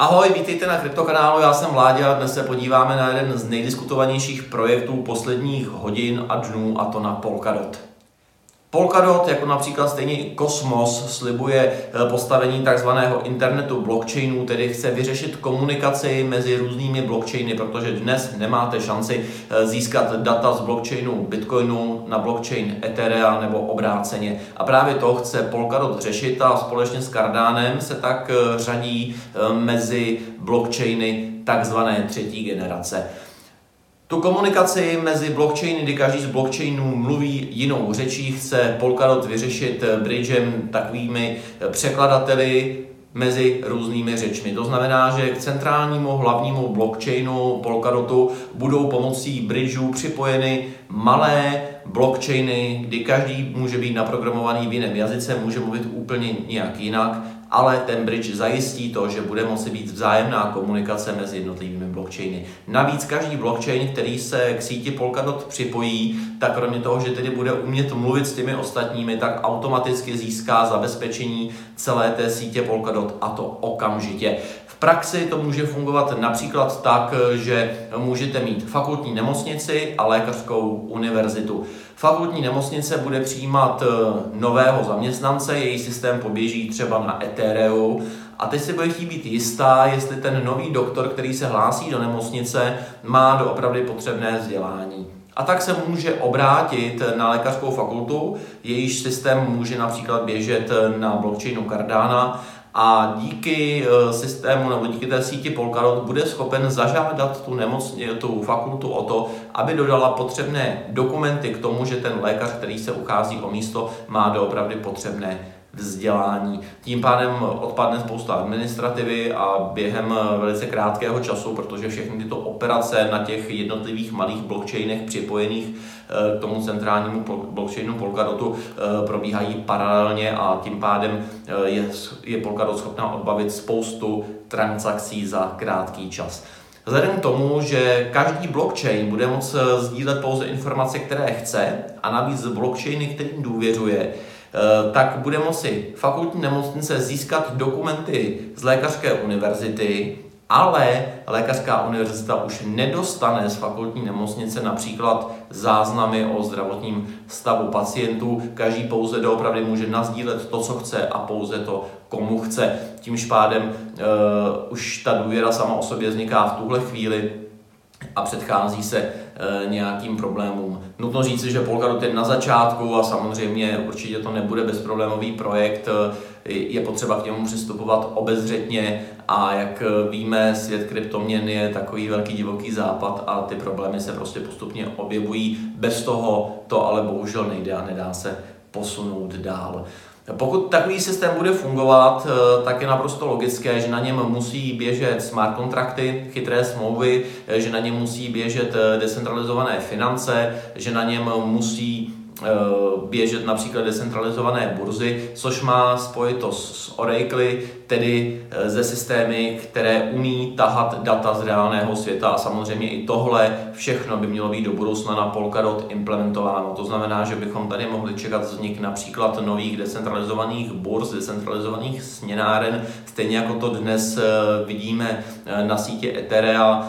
Ahoj, vítejte na Kryptokanálu, já jsem Vládě a dnes se podíváme na jeden z nejdiskutovanějších projektů posledních hodin a dnů a to na Polkadot. Polkadot, jako například stejně Kosmos, slibuje eh, postavení tzv. internetu blockchainů, tedy chce vyřešit komunikaci mezi různými blockchainy, protože dnes nemáte šanci eh, získat data z blockchainu Bitcoinu na blockchain Ethereum nebo obráceně. A právě to chce Polkadot řešit a společně s Cardánem se tak eh, řadí mezi blockchainy takzvané třetí generace. Tu komunikaci mezi blockchainy, kdy každý z blockchainů mluví jinou řečí, chce Polkadot vyřešit bridgem takovými překladateli mezi různými řečmi. To znamená, že k centrálnímu hlavnímu blockchainu Polkadotu budou pomocí bridgeů připojeny malé blockchainy, kdy každý může být naprogramovaný v jiném jazyce, může mluvit úplně nějak jinak ale ten bridge zajistí to, že bude moci být vzájemná komunikace mezi jednotlivými blockchainy. Navíc každý blockchain, který se k síti Polkadot připojí, tak kromě toho, že tedy bude umět mluvit s těmi ostatními, tak automaticky získá zabezpečení celé té sítě Polkadot a to okamžitě. V praxi to může fungovat například tak, že můžete mít fakultní nemocnici a lékařskou univerzitu. Fakultní nemocnice bude přijímat eh, nového zaměstnance, její systém poběží třeba na Ethereum a teď si bude chtít být jistá, jestli ten nový doktor, který se hlásí do nemocnice, má doopravdy potřebné vzdělání. A tak se může obrátit na lékařskou fakultu, jejíž systém může například běžet na blockchainu Cardana a díky eh, systému nebo díky té síti Polkadot bude schopen zažádat tu, nemocně, tu fakultu o to, aby dodala potřebné dokumenty k tomu, že ten lékař, který se uchází o místo, má doopravdy potřebné vzdělání. Tím pádem odpadne spousta administrativy a během velice krátkého času, protože všechny tyto operace na těch jednotlivých malých blockchainech připojených eh, k tomu centrálnímu blockchainu Polkadotu eh, probíhají paralelně a tím pádem eh, je, je Polkadot schopná odbavit spoustu transakcí za krátký čas. Vzhledem k tomu, že každý blockchain bude moct sdílet pouze informace, které chce a navíc blockchainy, kterým důvěřuje, Eh, tak bude moci fakultní nemocnice získat dokumenty z lékařské univerzity, ale lékařská univerzita už nedostane z fakultní nemocnice například záznamy o zdravotním stavu pacientů. Každý pouze doopravdy může nazdílet to, co chce a pouze to, komu chce. Tímž pádem uh, už ta důvěra sama o sobě vzniká v tuhle chvíli a předchází se e, nějakým problémům. Nutno říci, že Polkadot je na začátku a samozřejmě určitě to nebude bezproblémový projekt, je potřeba k němu přistupovat obezřetně a jak víme, svět kryptoměn je takový velký divoký západ a ty problémy se prostě postupně objevují. Bez toho to ale bohužel nejde a nedá se posunout dál. Pokud takový systém bude fungovat, eh, tak je naprosto logické, že na něm musí běžet smart kontrakty, chytré smlouvy, eh, že na něm musí běžet eh, decentralizované finance, že na něm musí běžet například decentralizované burzy, což má spojitost s Oracle, tedy eh, ze systémy, které umí tahat data z reálného světa a samozřejmě i tohle všechno by mělo být do budoucna na Polkadot implementováno. To znamená, že bychom tady mohli čekat vznik například nových decentralizovaných burz, decentralizovaných směnáren, stejně jako to dnes eh, vidíme na sítě Ethereum,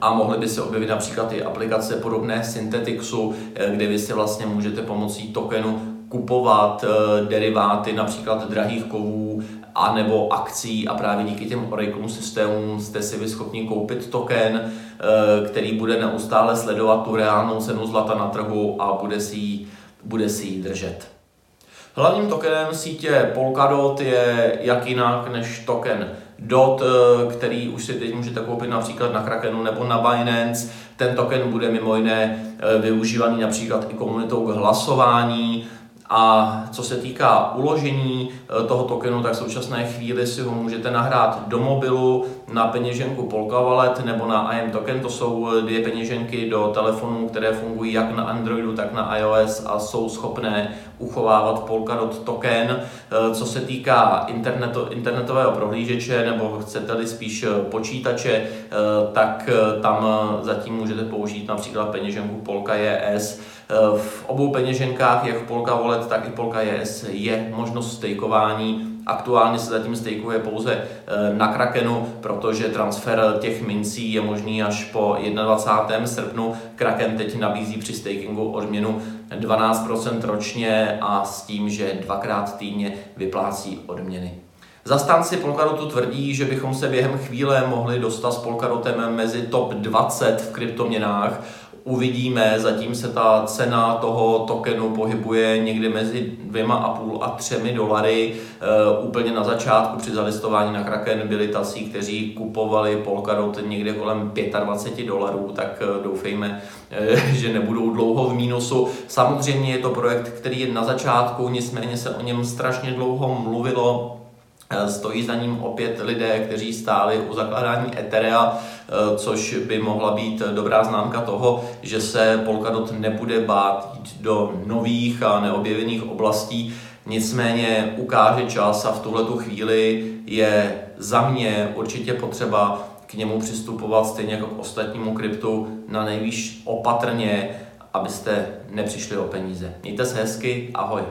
a mohly by se objevit například i aplikace podobné Synthetixu, eh, kde vy si vlastně můžete pomocí tokenu kupovat eh, deriváty například drahých kovů a nebo akcí a právě díky těm Oracle systémům jste si vy schopni koupit token, eh, který bude neustále sledovat tu reálnou cenu zlata na trhu a bude si ji, bude si ji držet. Hlavním tokenem sítě Polkadot je jak jinak než token DOT, eh, který už si teď můžete koupit například na Krakenu nebo na Binance. Ten token bude mimo jiné eh, využívaný například i komunitou k hlasování, a co se týká uložení eh, toho tokenu, tak v současné chvíli si ho můžete nahrát do mobilu na peněženku Polka Wallet nebo na IM Token. To jsou eh, dvě peněženky do telefonů, které fungují jak na Androidu, tak na iOS a jsou schopné uchovávat Polkadot token. Eh, co se týká internetu, internetového prohlížeče nebo chcete-li spíš počítače, tak tam zatím můžete použít například peněženku Polka JS. V obou peněženkách, jak Polka Wallet, Wallet, tak i Polka JS je možnost stejkování. Aktuálně se zatím stejkuje pouze eh, na Krakenu, protože transfer těch mincí je možný až po 21. srpnu. Kraken teď nabízí při stakingu odměnu 12% ročně a s tím, že dvakrát týdně vyplácí odměny. Zastánci Polkadotu tvrdí, že bychom se během chvíle mohli dostat s Polkadotem mezi top 20 v kryptoměnách. Uvidíme, zatím se ta cena toho tokenu pohybuje někde mezi dvěma a půl a třemi dolary. E, úplně na začátku při zalistování na Kraken byli tací, kteří kupovali Polkadot někde kolem 25 dolarů, tak e, doufejme, e, že nebudou dlouho v mínusu. Samozřejmě je to projekt, který je na začátku, nicméně se o něm strašně dlouho mluvilo, stojí za ním opět lidé, kteří stáli u zakládání Etherea, eh, což by mohla být dobrá známka toho, že se Polkadot nebude bát jít do nových a neobjevených oblastí. Nicméně ukáže čas a v tuhle chvíli je za mě určitě potřeba k němu přistupovat stejně jako k ostatnímu kryptu na nejvýš opatrně, abyste nepřišli o peníze. Mějte se hezky, ahoj.